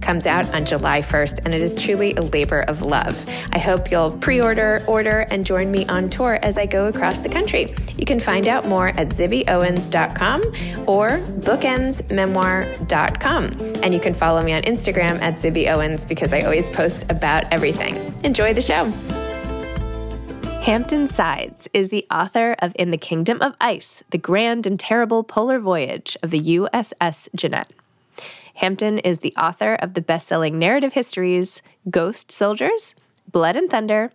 comes out on July 1st, and it is truly a labor of love. I hope you'll pre order, order, and join me on tour as I go across the country. You can find out more at zibbyowens.com or bookendsmemoir.com. And you can follow me on Instagram at zibbyowens because I always post about everything. Enjoy the show. Hampton Sides is the author of In the Kingdom of Ice, the grand and terrible polar voyage of the USS Jeannette. Hampton is the author of the best selling narrative histories Ghost Soldiers, Blood and Thunder,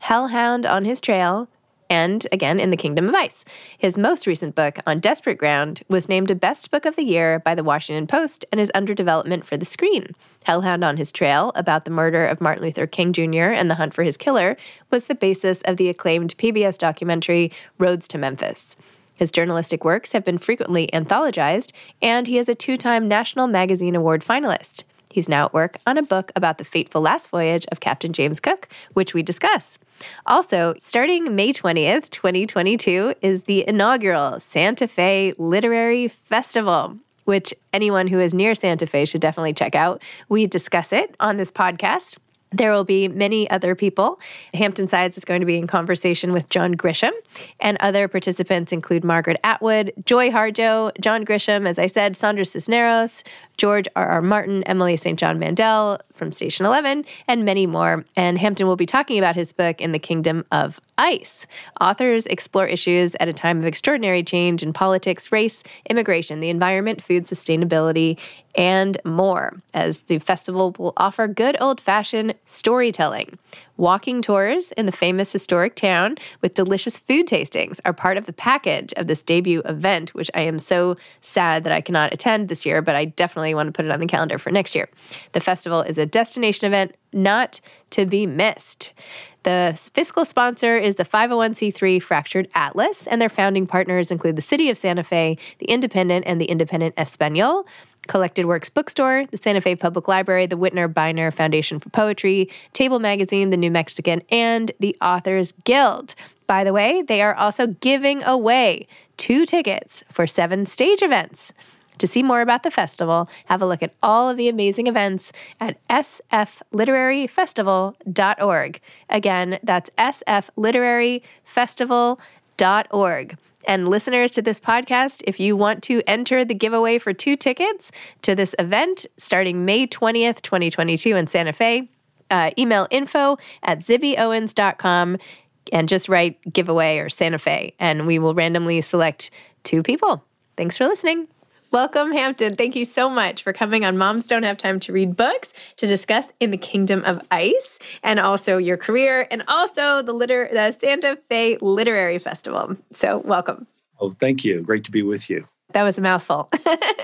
Hellhound on His Trail, and again in the Kingdom of Ice. His most recent book, On Desperate Ground, was named a Best Book of the Year by the Washington Post and is under development for the screen. Hellhound on His Trail, about the murder of Martin Luther King Jr. and the hunt for his killer, was the basis of the acclaimed PBS documentary Roads to Memphis. His journalistic works have been frequently anthologized, and he is a two time National Magazine Award finalist. He's now at work on a book about the fateful last voyage of Captain James Cook, which we discuss. Also, starting May 20th, 2022, is the inaugural Santa Fe Literary Festival, which anyone who is near Santa Fe should definitely check out. We discuss it on this podcast. There will be many other people. Hampton Sides is going to be in conversation with John Grisham, and other participants include Margaret Atwood, Joy Harjo, John Grisham, as I said, Sandra Cisneros, George R. R. Martin, Emily St. John Mandel from Station 11, and many more. And Hampton will be talking about his book, In the Kingdom of Ice. Authors explore issues at a time of extraordinary change in politics, race, immigration, the environment, food sustainability, and more, as the festival will offer good old fashioned storytelling. Walking tours in the famous historic town with delicious food tastings are part of the package of this debut event, which I am so sad that I cannot attend this year, but I definitely want to put it on the calendar for next year. The festival is a destination event not to be missed. The fiscal sponsor is the 501c3 Fractured Atlas, and their founding partners include the City of Santa Fe, the Independent, and the Independent Espanol. Collected Works Bookstore, the Santa Fe Public Library, the Witter Bynner Foundation for Poetry, Table Magazine, the New Mexican, and the Authors Guild. By the way, they are also giving away two tickets for seven stage events. To see more about the festival, have a look at all of the amazing events at sfliteraryfestival.org. Again, that's sfliteraryfestival.org. And listeners to this podcast, if you want to enter the giveaway for two tickets to this event starting May 20th, 2022 in Santa Fe, uh, email info at zibbyowens.com and just write giveaway or Santa Fe, and we will randomly select two people. Thanks for listening. Welcome, Hampton. Thank you so much for coming on Moms Don't Have Time to Read Books to discuss In the Kingdom of Ice and also your career and also the liter- the Santa Fe Literary Festival. So, welcome. Oh, thank you. Great to be with you. That was a mouthful.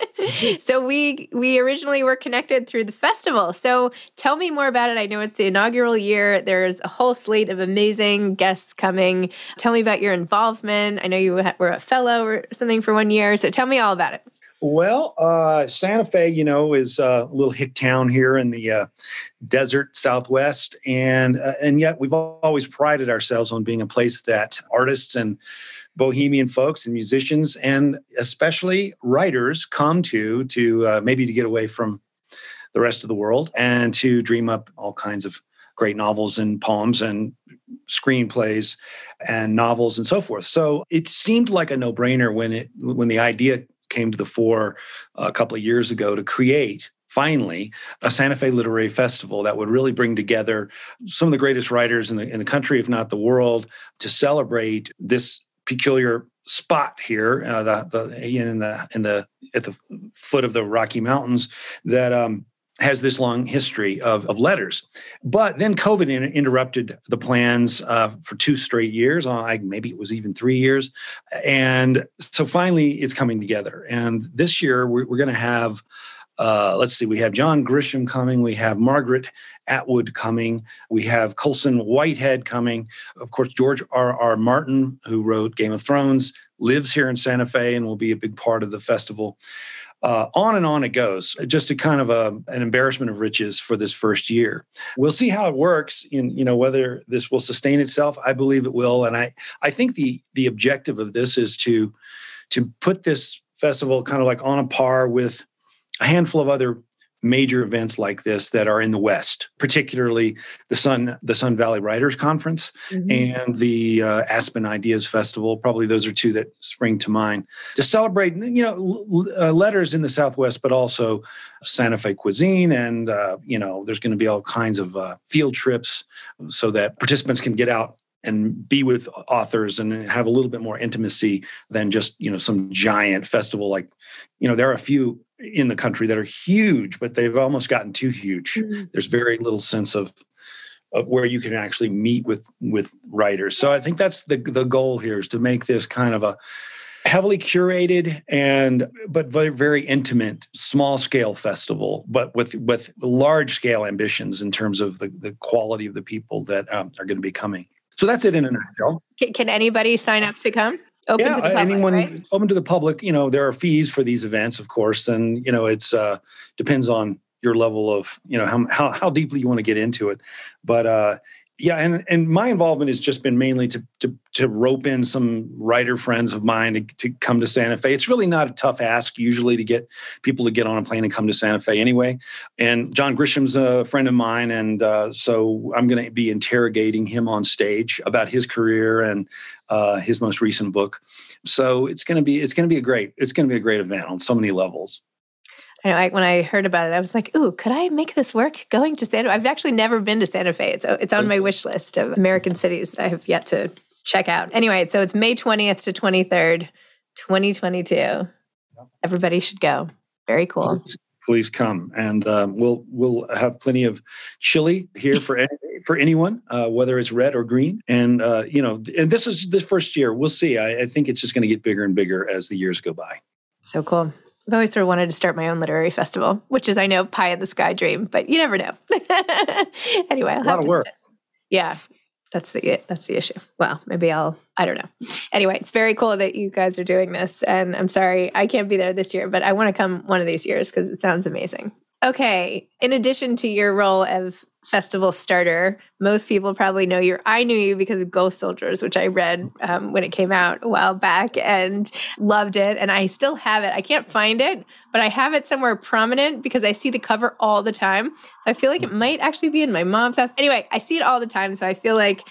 so we we originally were connected through the festival. So tell me more about it. I know it's the inaugural year. There's a whole slate of amazing guests coming. Tell me about your involvement. I know you were a fellow or something for one year. So tell me all about it. Well, uh, Santa Fe, you know, is a little hick town here in the uh, desert Southwest, and uh, and yet we've always prided ourselves on being a place that artists and bohemian folks and musicians and especially writers come to to uh, maybe to get away from the rest of the world and to dream up all kinds of great novels and poems and screenplays and novels and so forth. So it seemed like a no-brainer when it when the idea came to the fore a couple of years ago to create finally a Santa Fe Literary Festival that would really bring together some of the greatest writers in the in the country, if not the world, to celebrate this peculiar spot here, uh, the, the in the in the at the foot of the Rocky Mountains that um, has this long history of, of letters. But then COVID in, interrupted the plans uh, for two straight years. Uh, maybe it was even three years, and so finally it's coming together. And this year we're, we're going to have. Uh, let's see, we have John Grisham coming, we have Margaret Atwood coming. We have Colson Whitehead coming. Of course, George R. R. Martin, who wrote Game of Thrones, lives here in Santa Fe and will be a big part of the festival. Uh, on and on it goes. Just a kind of a, an embarrassment of riches for this first year. We'll see how it works. In you know whether this will sustain itself. I believe it will, and I I think the the objective of this is to to put this festival kind of like on a par with a handful of other major events like this that are in the West, particularly the Sun the Sun Valley Writers Conference mm-hmm. and the uh, Aspen Ideas Festival. Probably those are two that spring to mind to celebrate, you know, uh, letters in the Southwest, but also Santa Fe cuisine, and uh, you know, there's going to be all kinds of uh, field trips so that participants can get out and be with authors and have a little bit more intimacy than just you know some giant festival like you know there are a few in the country that are huge, but they've almost gotten too huge. Mm-hmm. There's very little sense of of where you can actually meet with with writers. So I think that's the the goal here is to make this kind of a heavily curated and but very very intimate small scale festival but with with large scale ambitions in terms of the, the quality of the people that um, are going to be coming so that's it in a nutshell can anybody sign up to come open yeah, to the public, anyone right? open to the public. You know, there are fees for these events, of course, and you know, it's uh, depends on your level of you know how how, how deeply you want to get into it. But uh, yeah, and and my involvement has just been mainly to to to rope in some writer friends of mine to, to come to Santa Fe. It's really not a tough ask usually to get people to get on a plane and come to Santa Fe anyway. And John Grisham's a friend of mine, and uh, so I'm going to be interrogating him on stage about his career and uh, his most recent book. So it's going to be it's going to be a great it's going to be a great event on so many levels. I know I, when I heard about it, I was like, "Ooh, could I make this work going to Santa?" I've actually never been to Santa Fe. It's it's on my wish list of American cities that I have yet to check out. Anyway, so it's May twentieth to twenty third, twenty twenty two. Everybody should go. Very cool. Please, please come, and um, we'll we'll have plenty of chili here for any, for anyone, uh, whether it's red or green. And uh, you know, and this is the first year. We'll see. I, I think it's just going to get bigger and bigger as the years go by. So cool. I've always sort of wanted to start my own literary festival, which is I know pie in the sky dream, but you never know. anyway, I'll a lot of work. Start. Yeah, that's the that's the issue. Well, maybe I'll I don't know. Anyway, it's very cool that you guys are doing this, and I'm sorry I can't be there this year, but I want to come one of these years because it sounds amazing. Okay. In addition to your role of festival starter, most people probably know you. I knew you because of Ghost Soldiers, which I read um, when it came out a while back and loved it. And I still have it. I can't find it, but I have it somewhere prominent because I see the cover all the time. So I feel like it might actually be in my mom's house. Anyway, I see it all the time. So I feel like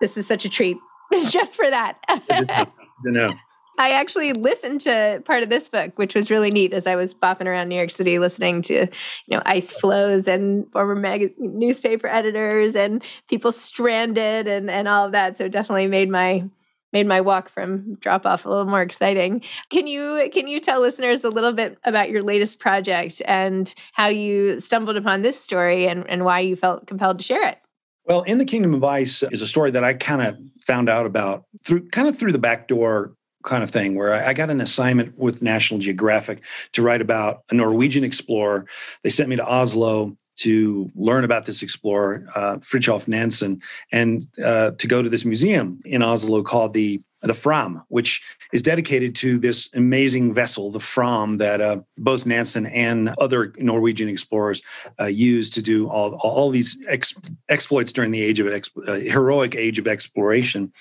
this is such a treat just for that. I know. I actually listened to part of this book, which was really neat as I was bopping around New York City listening to, you know, ice flows and former mag- newspaper editors and people stranded and, and all of that. So it definitely made my made my walk from drop off a little more exciting. Can you can you tell listeners a little bit about your latest project and how you stumbled upon this story and, and why you felt compelled to share it? Well, In the Kingdom of Ice is a story that I kind of found out about through kind of through the back door kind of thing where I got an assignment with National Geographic to write about a Norwegian explorer. They sent me to Oslo to learn about this explorer, uh, Fridtjof Nansen, and uh, to go to this museum in Oslo called the the Fram, which is dedicated to this amazing vessel, the Fram, that uh, both Nansen and other Norwegian explorers uh, used to do all, all these ex- exploits during the age of ex- uh, heroic age of exploration.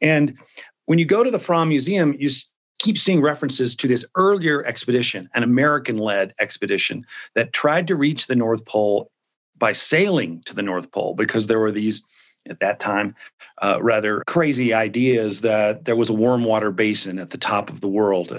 And when you go to the Fram Museum, you keep seeing references to this earlier expedition, an American led expedition that tried to reach the North Pole by sailing to the North Pole because there were these, at that time, uh, rather crazy ideas that there was a warm water basin at the top of the world.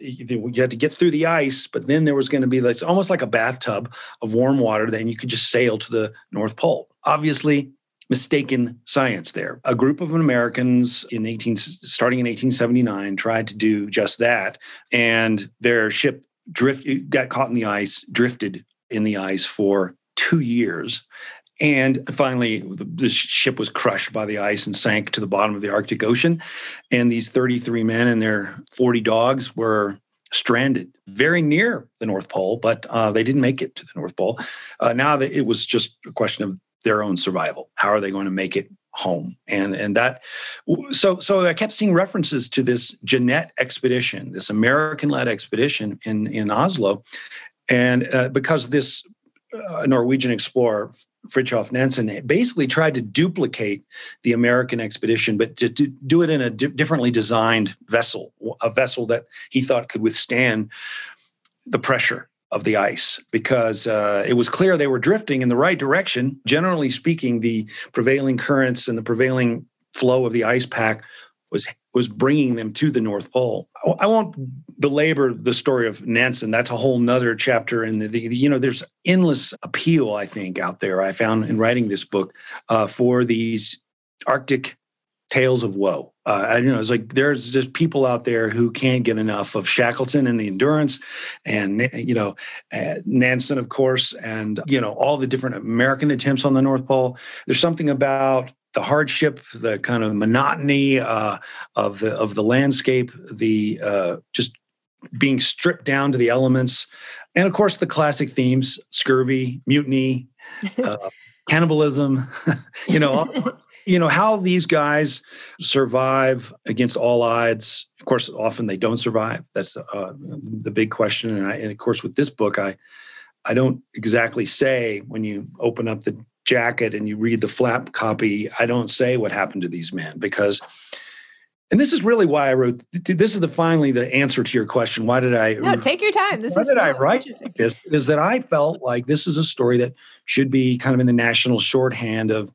you had to get through the ice, but then there was going to be this almost like a bathtub of warm water. Then you could just sail to the North Pole. Obviously, mistaken science there. A group of Americans in 18 starting in 1879 tried to do just that and their ship drift got caught in the ice, drifted in the ice for 2 years. And finally, the ship was crushed by the ice and sank to the bottom of the Arctic Ocean. And these 33 men and their 40 dogs were stranded very near the North Pole, but uh, they didn't make it to the North Pole. Uh, now it was just a question of their own survival. How are they going to make it home? And and that so so I kept seeing references to this Jeannette expedition, this American-led expedition in in Oslo, and uh, because this uh, Norwegian explorer Fridtjof Nansen basically tried to duplicate the American expedition, but to, to do it in a di- differently designed vessel, a vessel that he thought could withstand the pressure of the ice because uh, it was clear they were drifting in the right direction. Generally speaking, the prevailing currents and the prevailing flow of the ice pack was was bringing them to the North Pole. I won't belabor the story of Nansen. That's a whole nother chapter. And the, the, you know, there's endless appeal I think out there. I found in writing this book uh, for these Arctic tales of woe. Uh, I, you know, it's like there's just people out there who can't get enough of Shackleton and the endurance, and you know, uh, Nansen, of course, and you know all the different American attempts on the North Pole. There's something about the hardship, the kind of monotony uh, of the of the landscape, the uh, just being stripped down to the elements, and of course the classic themes: scurvy, mutiny. Cannibalism you know you know how these guys survive against all odds. Of course often they don't survive. That's uh, the big question. And, I, and of course with this book i i don't exactly say when you open up the jacket and you read the flap copy i don't say what happened to these men because and this is really why I wrote. This is the finally the answer to your question. Why did I? No, take your time. This why is did so I write this? Is that I felt like this is a story that should be kind of in the national shorthand of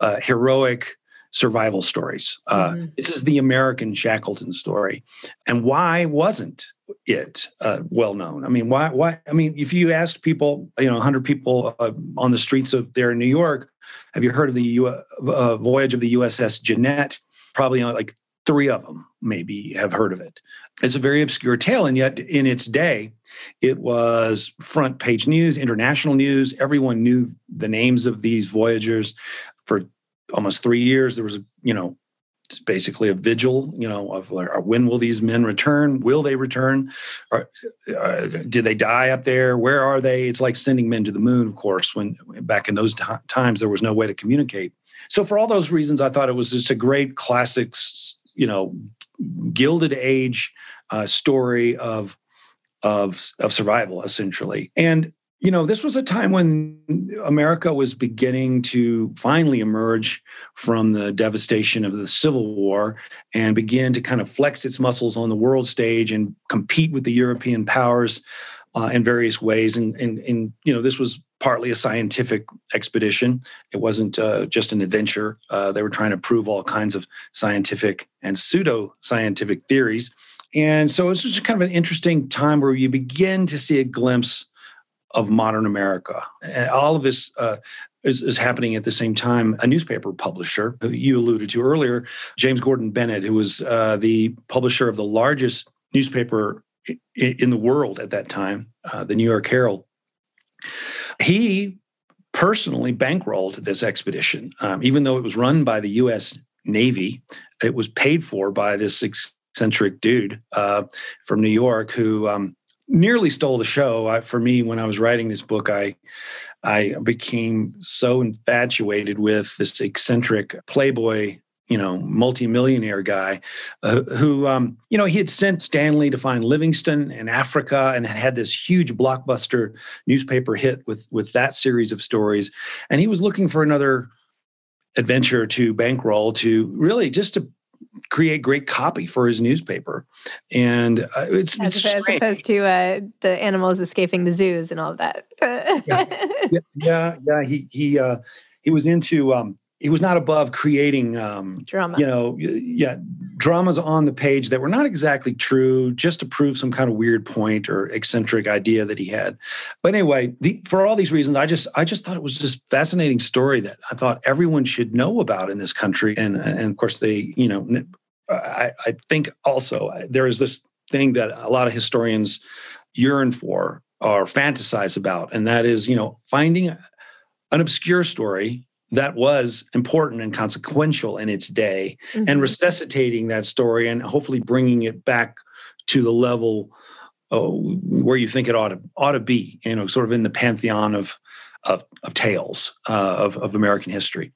uh, heroic survival stories. Uh, mm-hmm. This is the American Shackleton story, and why wasn't it uh, well known? I mean, why? Why? I mean, if you asked people, you know, hundred people uh, on the streets of there in New York, have you heard of the U- uh, voyage of the USS Jeannette? Probably you know, like three of them maybe have heard of it. It's a very obscure tale, and yet in its day, it was front page news, international news. Everyone knew the names of these voyagers for almost three years. There was, you know, basically a vigil, you know, of when will these men return? Will they return? Or, uh, did they die up there? Where are they? It's like sending men to the moon, of course, when back in those t- times there was no way to communicate. So for all those reasons, I thought it was just a great classic you know gilded age uh, story of of of survival essentially. And you know this was a time when america was beginning to finally emerge from the devastation of the civil war and begin to kind of flex its muscles on the world stage and compete with the european powers uh, in various ways. And, and and you know this was partly a scientific expedition. It wasn't uh, just an adventure. Uh, they were trying to prove all kinds of scientific and pseudo scientific theories. And so it was just kind of an interesting time where you begin to see a glimpse of modern America. And all of this uh, is, is, happening at the same time. A newspaper publisher, who you alluded to earlier, James Gordon Bennett, who was uh, the publisher of the largest newspaper in the world at that time, uh, the New York Herald, he personally bankrolled this expedition. Um, even though it was run by the U.S. Navy, it was paid for by this eccentric dude uh, from New York who um, nearly stole the show. I, for me, when I was writing this book, I I became so infatuated with this eccentric playboy you know, multimillionaire guy uh, who, um, you know, he had sent Stanley to find Livingstone in Africa and had had this huge blockbuster newspaper hit with with that series of stories, and he was looking for another adventure to bankroll to really just to create great copy for his newspaper and uh, it's, as, it's as opposed to uh, the animals escaping the zoos and all of that yeah. yeah. yeah yeah he he uh, he was into um, he was not above creating um, drama. You know, yeah, dramas on the page that were not exactly true, just to prove some kind of weird point or eccentric idea that he had. But anyway, the, for all these reasons, I just I just thought it was just fascinating story that I thought everyone should know about in this country. And and of course, they you know, I, I think also there is this thing that a lot of historians yearn for or fantasize about, and that is you know finding an obscure story that was important and consequential in its day mm-hmm. and resuscitating that story and hopefully bringing it back to the level uh, where you think it ought to ought to be you know sort of in the pantheon of of, of tales uh, of, of american history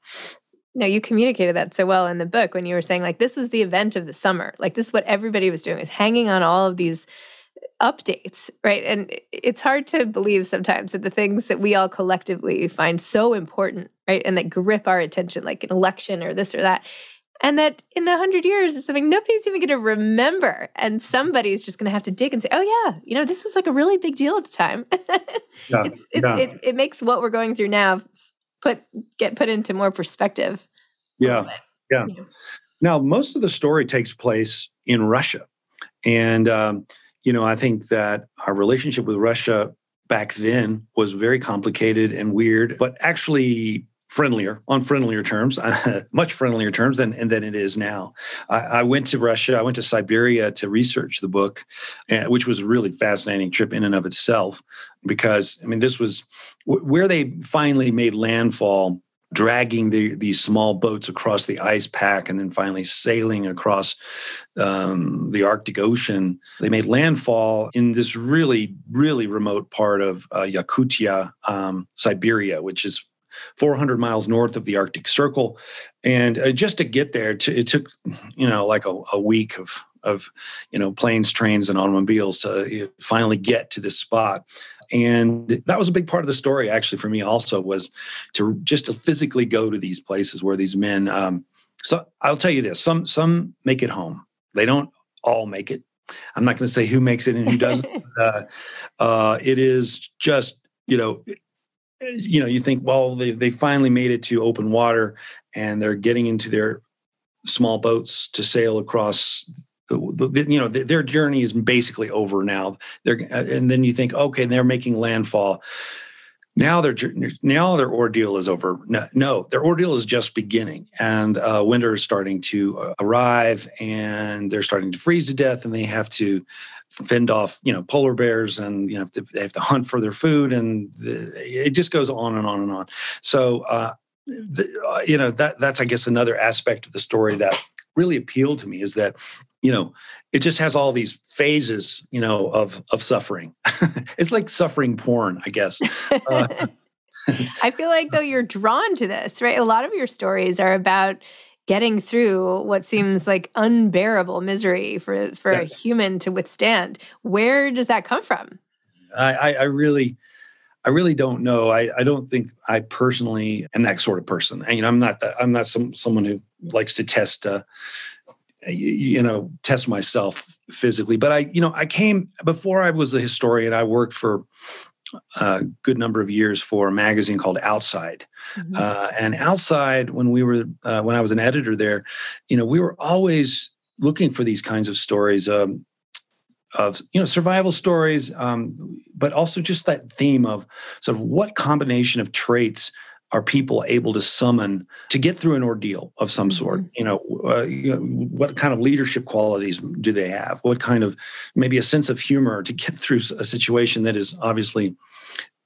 no you communicated that so well in the book when you were saying like this was the event of the summer like this is what everybody was doing is hanging on all of these updates, right? And it's hard to believe sometimes that the things that we all collectively find so important, right, and that grip our attention, like an election or this or that, and that in a hundred years is something nobody's even going to remember, and somebody's just going to have to dig and say, "Oh yeah, you know, this was like a really big deal at the time." yeah, it's, it's, yeah. it, it makes what we're going through now put get put into more perspective. Yeah, yeah. You know? Now, most of the story takes place in Russia, and um, you know, I think that our relationship with Russia back then was very complicated and weird, but actually friendlier on friendlier terms, much friendlier terms than, than it is now. I, I, went to Russia, I went to Siberia to research the book, uh, which was a really fascinating trip in and of itself. Because I mean, this was where they finally made landfall dragging the, these small boats across the ice pack and then finally sailing across um, the Arctic Ocean. They made landfall in this really, really remote part of uh, Yakutia, um, Siberia, which is 400 miles north of the Arctic Circle. And uh, just to get there, to, it took, you know, like a, a week of of you know planes trains and automobiles to finally get to this spot. And that was a big part of the story actually for me also was to just to physically go to these places where these men um, so i'll tell you this some some make it home. They don't all make it. I'm not going to say who makes it and who doesn't uh, uh, it is just you know you know you think well they, they finally made it to open water and they're getting into their small boats to sail across the, the, you know the, their journey is basically over now. They're uh, and then you think, okay, they're making landfall. Now their now their ordeal is over. No, no their ordeal is just beginning, and uh, winter is starting to uh, arrive, and they're starting to freeze to death, and they have to fend off you know polar bears and you know they have to hunt for their food and the, it just goes on and on and on. So uh, the, uh, you know that that's i guess another aspect of the story that really appealed to me is that you know it just has all these phases you know of of suffering. It's like suffering porn i guess. Uh, i feel like though you're drawn to this right? A lot of your stories are about getting through what seems like unbearable misery for for yeah. a human to withstand where does that come from i i, I really I really don't know. I, I don't think I personally am that sort of person. And, you know, I'm not that, I'm not some someone who likes to test uh, you know test myself physically but i you know i came before i was a historian i worked for a good number of years for a magazine called outside mm-hmm. uh, and outside when we were uh, when i was an editor there you know we were always looking for these kinds of stories um, of you know survival stories um, but also just that theme of sort of what combination of traits are people able to summon to get through an ordeal of some sort? Mm-hmm. You, know, uh, you, know, what kind of leadership qualities do they have? What kind of maybe a sense of humor to get through a situation that is obviously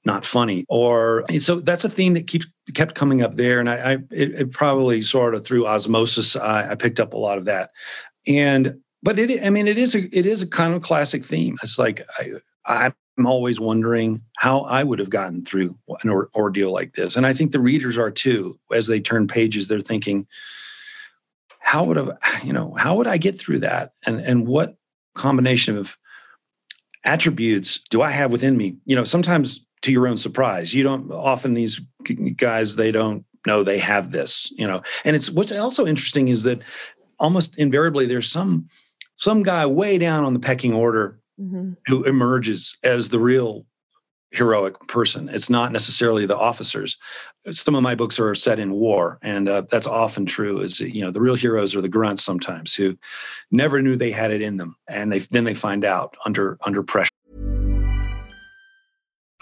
not funny? Or so that's a theme that keeps kept coming up there, and I, I it, it, probably sort of through osmosis I, I picked up a lot of that, and but it I mean it is a it is a kind of classic theme. It's like I, I'm always wondering how I would have gotten through an or- ordeal like this. And I think the readers are too. As they turn pages, they're thinking, how would have, you know, how would I get through that? And and what combination of attributes do I have within me? You know, sometimes to your own surprise, you don't often these guys they don't know they have this, you know. And it's what's also interesting is that almost invariably there's some some guy way down on the pecking order mm-hmm. who emerges as the real heroic person. It's not necessarily the officers. Some of my books are set in war, and uh, that's often true. Is you know the real heroes are the grunts sometimes who never knew they had it in them, and they then they find out under under pressure.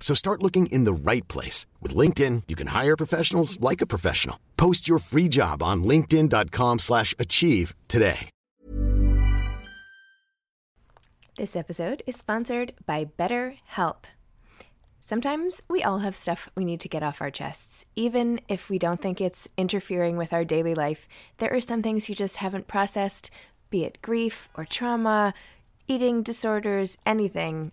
So start looking in the right place. With LinkedIn, you can hire professionals like a professional. Post your free job on linkedin.com slash achieve today. This episode is sponsored by BetterHelp. Sometimes we all have stuff we need to get off our chests. Even if we don't think it's interfering with our daily life, there are some things you just haven't processed – be it grief or trauma, eating disorders, anything,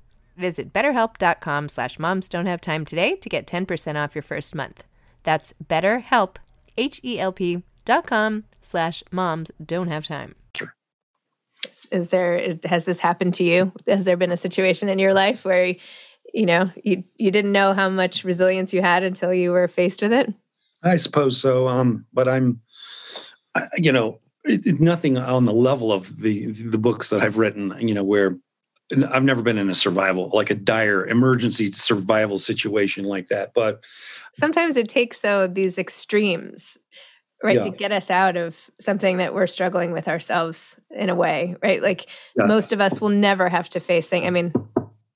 Visit betterhelp.com slash moms don't have time today to get 10% off your first month. That's betterhelp, H-E-L-P dot com slash moms don't have time. Is there, has this happened to you? Has there been a situation in your life where, you know, you, you didn't know how much resilience you had until you were faced with it? I suppose so. Um, but I'm, you know, it, it, nothing on the level of the the books that I've written, you know, where I've never been in a survival, like a dire emergency survival situation like that. But sometimes it takes though these extremes, right, yeah. to get us out of something that we're struggling with ourselves in a way, right? Like yeah. most of us will never have to face things. I mean,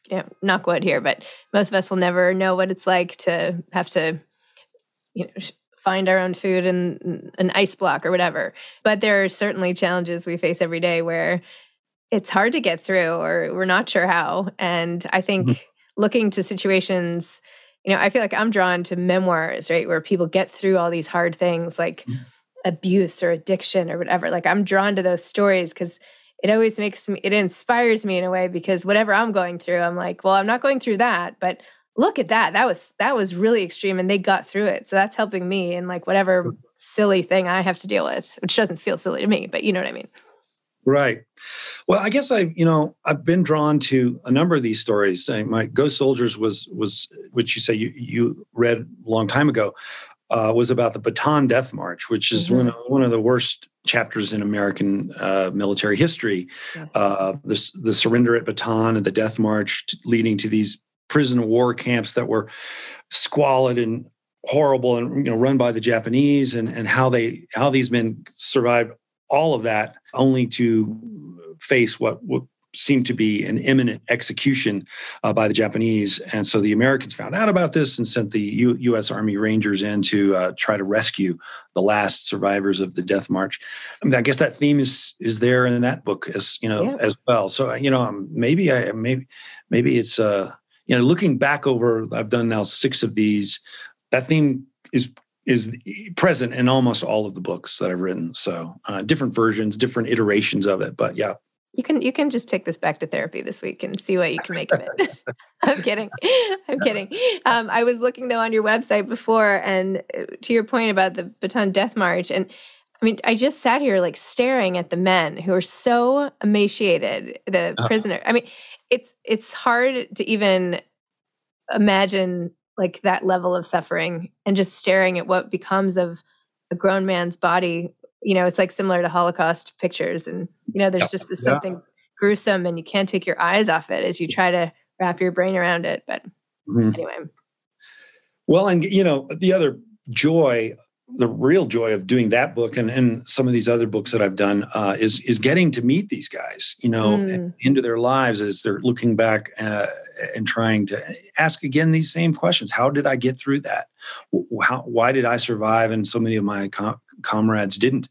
you know, knock wood here, but most of us will never know what it's like to have to, you know, find our own food in an ice block or whatever. But there are certainly challenges we face every day where it's hard to get through or we're not sure how. And I think mm-hmm. looking to situations, you know, I feel like I'm drawn to memoirs, right, where people get through all these hard things like mm-hmm. abuse or addiction or whatever. Like I'm drawn to those stories because it always makes me, it inspires me in a way because whatever I'm going through, I'm like, well, I'm not going through that, but look at that that was that was really extreme and they got through it so that's helping me in like whatever silly thing i have to deal with which doesn't feel silly to me but you know what i mean Right. Well, I guess I, you know, I've been drawn to a number of these stories. My Ghost Soldiers was was which you say you you read a long time ago, uh, was about the Bataan Death March, which is mm-hmm. one of one of the worst chapters in American uh, military history. Yes. Uh, the, the surrender at Bataan and the Death March, leading to these prison war camps that were squalid and horrible and you know run by the Japanese and and how they how these men survived all of that only to face what, what seemed to be an imminent execution uh, by the Japanese. And so the Americans found out about this and sent the U- U.S. Army Rangers in to uh, try to rescue the last survivors of the Death March. I, mean, I, guess that theme is is there in that book as you know yeah. as well. So you know um, maybe I maybe maybe it's uh you know looking back over I've done now six of these. That theme is is present in almost all of the books that I've written. So uh, different versions, different iterations of it. But yeah, you can you can just take this back to therapy this week and see what you can make of it. I'm kidding. I'm kidding. Um, I was looking though on your website before, and uh, to your point about the Bataan Death March, and I mean, I just sat here like staring at the men who are so emaciated. The uh prisoner. I mean, it's it's hard to even imagine like that level of suffering and just staring at what becomes of a grown man's body you know it's like similar to holocaust pictures and you know there's just this yeah. something gruesome and you can't take your eyes off it as you try to wrap your brain around it but mm-hmm. anyway well and you know the other joy the real joy of doing that book and, and some of these other books that I've done uh, is is getting to meet these guys, you know, mm. into their lives as they're looking back uh, and trying to ask again these same questions. How did I get through that? How, why did I survive and so many of my com- comrades didn't?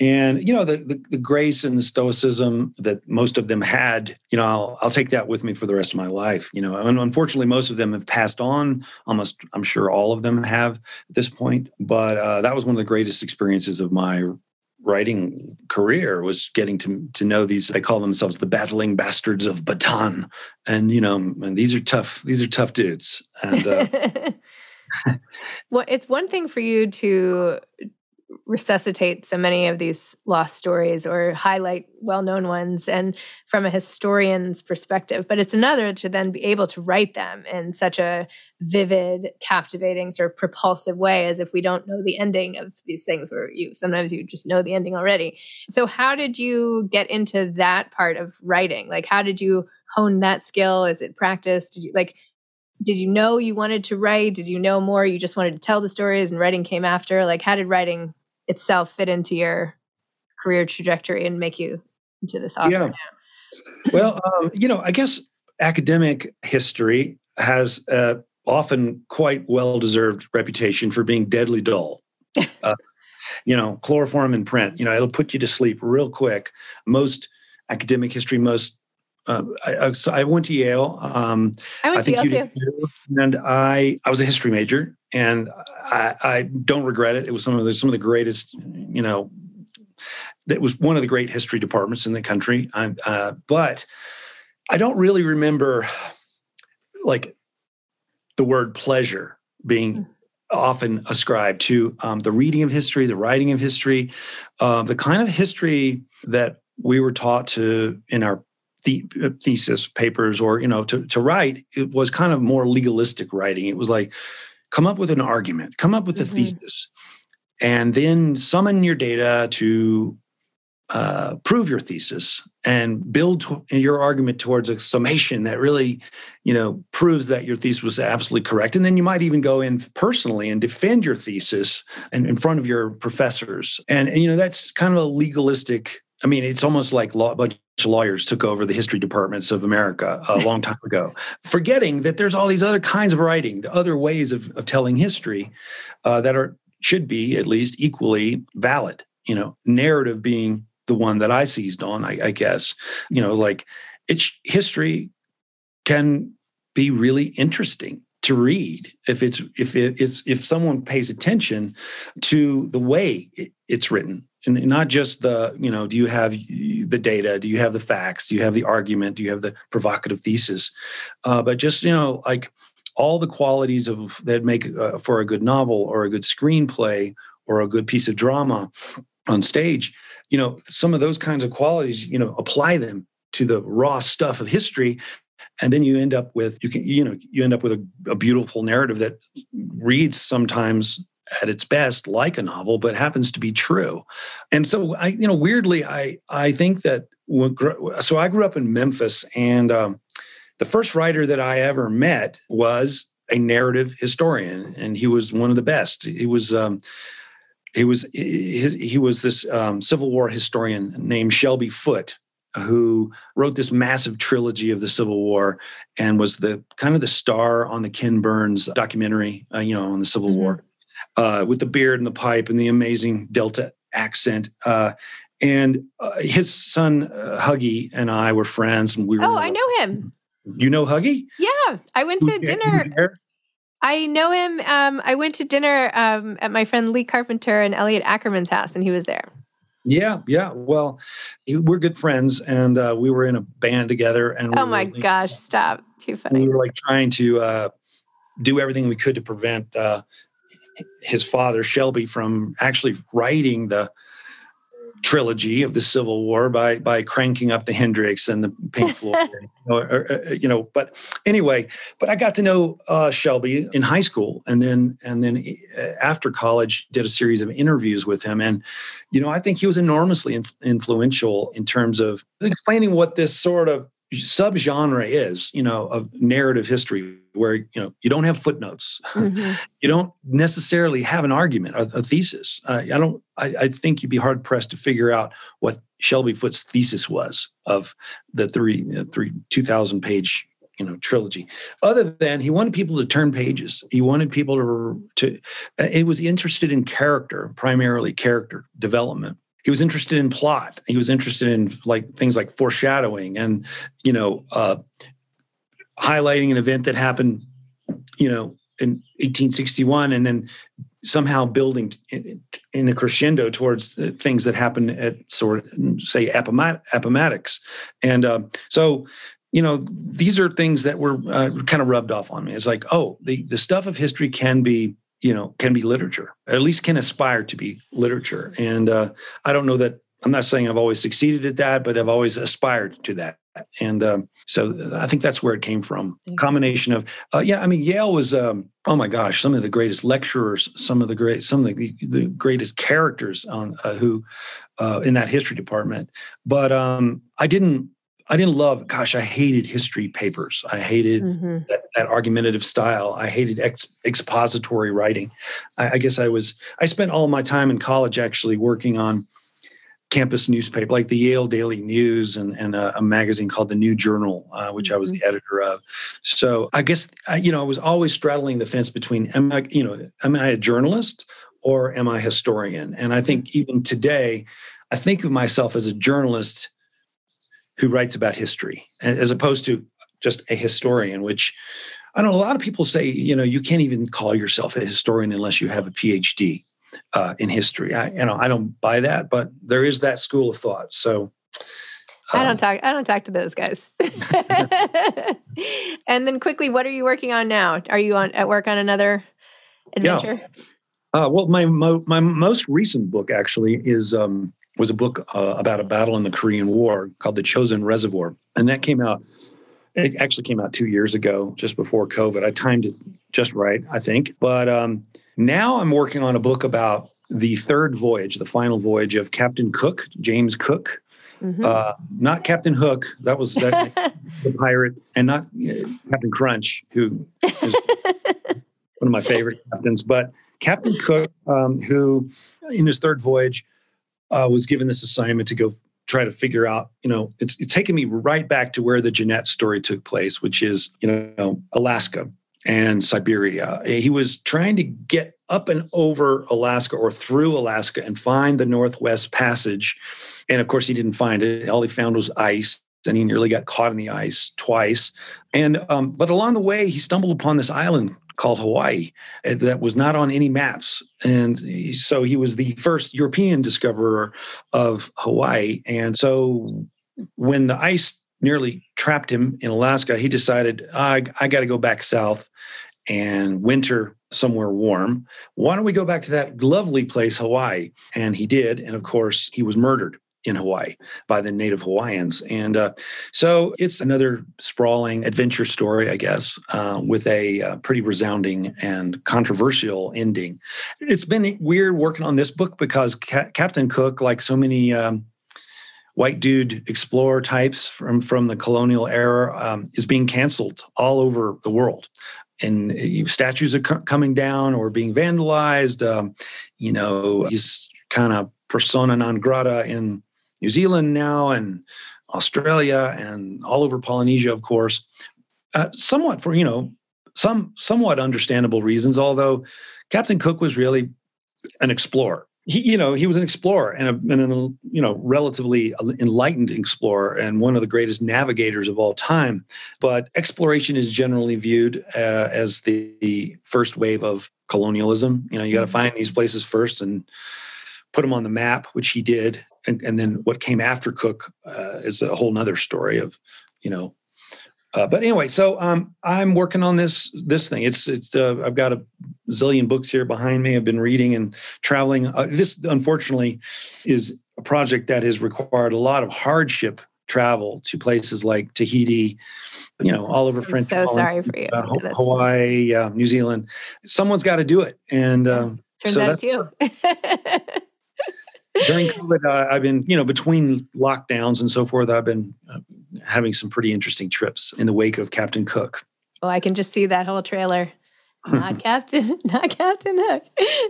and you know the, the, the grace and the stoicism that most of them had you know I'll, I'll take that with me for the rest of my life you know and unfortunately most of them have passed on almost i'm sure all of them have at this point but uh, that was one of the greatest experiences of my writing career was getting to to know these they call themselves the battling bastards of Bataan. And you know and these are tough these are tough dudes. And uh, well it's one thing for you to resuscitate so many of these lost stories or highlight well-known ones and from a historian's perspective but it's another to then be able to write them in such a vivid captivating sort of propulsive way as if we don't know the ending of these things where you sometimes you just know the ending already. So how did you get into that part of writing? Like how did you hone that skill? Is it practice? Did you like did you know you wanted to write? Did you know more? You just wanted to tell the stories and writing came after? Like how did writing itself fit into your career trajectory and make you into this author yeah. well, um, you know, I guess academic history has uh, often quite well-deserved reputation for being deadly dull. Uh, you know, chloroform in print. You know, it'll put you to sleep real quick. Most academic history, most uh, I, so I went to Yale. Um, I went I to Yale too. And I, I was a history major, and I, I don't regret it. It was some of the some of the greatest, you know, that was one of the great history departments in the country. Uh, but I don't really remember like the word pleasure being mm. often ascribed to um, the reading of history, the writing of history, uh, the kind of history that we were taught to in our the uh, thesis papers or you know to, to write it was kind of more legalistic writing. It was like come up with an argument come up with a mm-hmm. thesis and then summon your data to uh, prove your thesis and build to, your argument towards a summation that really you know proves that your thesis was absolutely correct. And then you might even go in personally and defend your thesis and in front of your professors. And, and you know that's kind of a legalistic I mean, it's almost like law, a bunch lawyers took over the history departments of America a long time ago, forgetting that there's all these other kinds of writing, the other ways of, of telling history uh, that are should be at least equally valid. You know, narrative being the one that I seized on, I, I guess. You know, like it's history can be really interesting to read if it's if it, if if someone pays attention to the way it's written and not just the you know do you have the data? Do you have the facts? Do you have the argument? Do you have the provocative thesis? Uh, but just you know like all the qualities of that make uh, for a good novel or a good screenplay or a good piece of drama on stage you know, some of those kinds of qualities, you know, apply them to the raw stuff of history. And then you end up with you can you know you end up with a, a, beautiful narrative that reads sometimes at its best like a novel but happens to be true. And so i you know weirdly i i think that so i grew up in memphis and um, the first writer that i ever met was a narrative historian and he was one of the best. He was um, he was he, he was this um, civil war historian named shelby foote who wrote this massive trilogy of the Civil War and was the kind of the star on the Ken Burns documentary, uh, you know, on the Civil mm-hmm. War, uh, with the beard and the pipe and the amazing Delta accent. Uh, and uh, his son uh, Huggy and I were friends, and we were. Oh, I know him. You know Huggy? Yeah, I went to dinner. I know him. Um, I went to dinner um, at my friend Lea Carpenter and Elliot Ackerman's house, and he was there. Yeah, yeah. Well, we're good friends, and uh, we were in a band together. And oh my really, gosh, stop! Too funny. We were like trying to uh, do everything we could to prevent uh, his father Shelby from actually writing the trilogy of the Civil War by by cranking up the Hendrix and the Pink Floyd, you, know, or, uh, you know. But anyway, but I got to know uh, Shelby in high school, and then and then uh, after college, did a series of interviews with him, and you know, I think he was enormously inf- influential in terms of explaining what this sort of subgenre is, you know, of narrative history, where you know you don't have footnotes, mm-hmm. you don't necessarily have an argument, a, a thesis. Uh, I don't. I, I, think you'd be hard pressed to figure out what Shelby Foote's thesis was of the three, uh, three two thousand page you know trilogy other than he wanted people to turn pages he wanted people to to uh, it was interested in character primarily character development he was interested in plot. He was interested in like things like foreshadowing and you know uh, highlighting an event that happened you know in 1861 and then somehow building in, a crescendo towards things that happen at sort of say Appomat- Appomattox. And uh, so you know these are things that were uh, kind of rubbed off on me. It's like oh the, the stuff of history can be you know can be literature at least can aspire to be literature. And uh, i don't know that i'm not saying i've always succeeded at that but i've always aspired to that. And um, so i think that's where it came from. Combination of uh, yeah i mean yale was um, oh my gosh some of the greatest lecturers some of the great some of the, the greatest characters on uh, who uh, in that history department. But um, i didn't I didn't love, gosh, I hated history papers. I hated mm-hmm. that, that, argumentative style. I hated ex, expository writing. I, I, guess I was, I spent all my time in college actually working on campus newspaper, like the Yale Daily News and, and a, a magazine called the New Journal, uh, which mm-hmm. I was the mm-hmm. editor of. So I guess, I, you know, I was always straddling the fence between, am I, you know, am I a journalist or am I a historian? And I think even today, I think of myself as a journalist who writes about history as opposed to just a historian, which I know a lot of people say, you know, you can't even call yourself a historian unless you have a PhD uh, in history. I, you know, I don't buy that, but there is that school of thought. So I don't um, talk. I don't talk to those guys. and then quickly, what are you working on now? Are you on at work on another adventure? Yeah. Uh, well, my, my, my most recent book actually is um, was a book uh, about a battle in the Korean War called The Chosin Reservoir. And that came out, it actually came out two years ago, just before COVID. I timed it just right, I think. But um, now I'm working on a book about the third voyage, the final voyage of Captain Cook, James Cook. Mm-hmm. Uh, not Captain Hook, that was that, the pirate, and not uh, Captain Crunch, who is one of my favorite captains, but Captain Cook, um, who in his third voyage uh, was given this assignment to go try to figure out, you know, it's, it's taken me right back to where the Jeannette story took place, which is, you know, Alaska and Siberia. He was trying to get up and over Alaska or through Alaska and find the Northwest Passage. And of course, he didn't find it. All he found was ice. And he nearly got caught in the ice twice. And um, but along the way, he stumbled upon this island called Hawaii eh, that was not on any maps. And so he was the first European discoverer of Hawaii. And so when the ice nearly trapped him in Alaska, he decided, I, I got to go back south and winter somewhere warm. Why don't we go back to that lovely place, Hawaii? And he did. And of course, he was murdered in Hawaii by the native Hawaiians. And uh, so it's another sprawling adventure story, I guess, uh, with a uh, pretty resounding and controversial ending. It's been weird working on this book because Ca- Captain Cook, like so many. Um, white dude explorer types from from the colonial era um, is being canceled all over the world and uh, statues are coming down or being vandalized um, you know he's kind of persona non grata in New Zealand now and Australia and all over Polynesia, of course, uh, somewhat for you know some somewhat understandable reasons. Although Captain Cook was really an explorer. He, you know, he was an explorer and a, and a you know relatively enlightened explorer and one of the greatest navigators of all time. But exploration is generally viewed uh, as the, the first wave of colonialism. You know, you got to mm-hmm. find these places first and put them on the map, which he did and, and then what came after Cook uh, is a whole nother story of, you know. Uh, but anyway, so um, I'm working on this this thing. It's it's uh, I've got a zillion books here behind me. I've been reading and traveling. Uh, this unfortunately is a project that has required a lot of hardship travel to places like Tahiti, you know, all over I'm French. So sorry for you. Uh, Hawaii, New Zealand. Someone's got to do it, and um, turns so out too. during COVID, uh, I've been, you know, between lockdowns and so forth, I've been uh, having some pretty interesting trips in the wake of Captain Cook. Well, I can just see that whole trailer. Not Captain, not Captain Hook.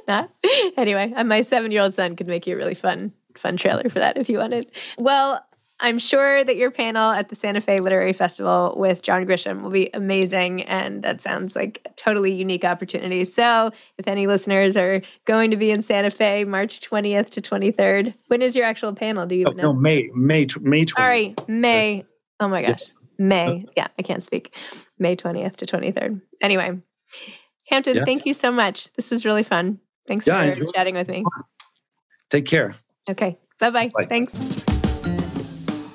Not anyway. Uh, my seven-year-old son could make you a really fun, fun trailer for that if you wanted. Well, I'm sure that your panel at the Santa Fe Literary Festival with John Grisham will be amazing. And that sounds like a totally unique opportunity. So, if any listeners are going to be in Santa Fe March 20th to 23rd, when is your actual panel? Do you oh, know? No, May, May, May 20th. All right, May. Oh my gosh. May. Yeah, I can't speak. May 20th to 23rd. Anyway, Hampton, yeah. thank you so much. This was really fun. Thanks yeah, for chatting with me. Take care. Okay. Bye-bye. Bye. Thanks.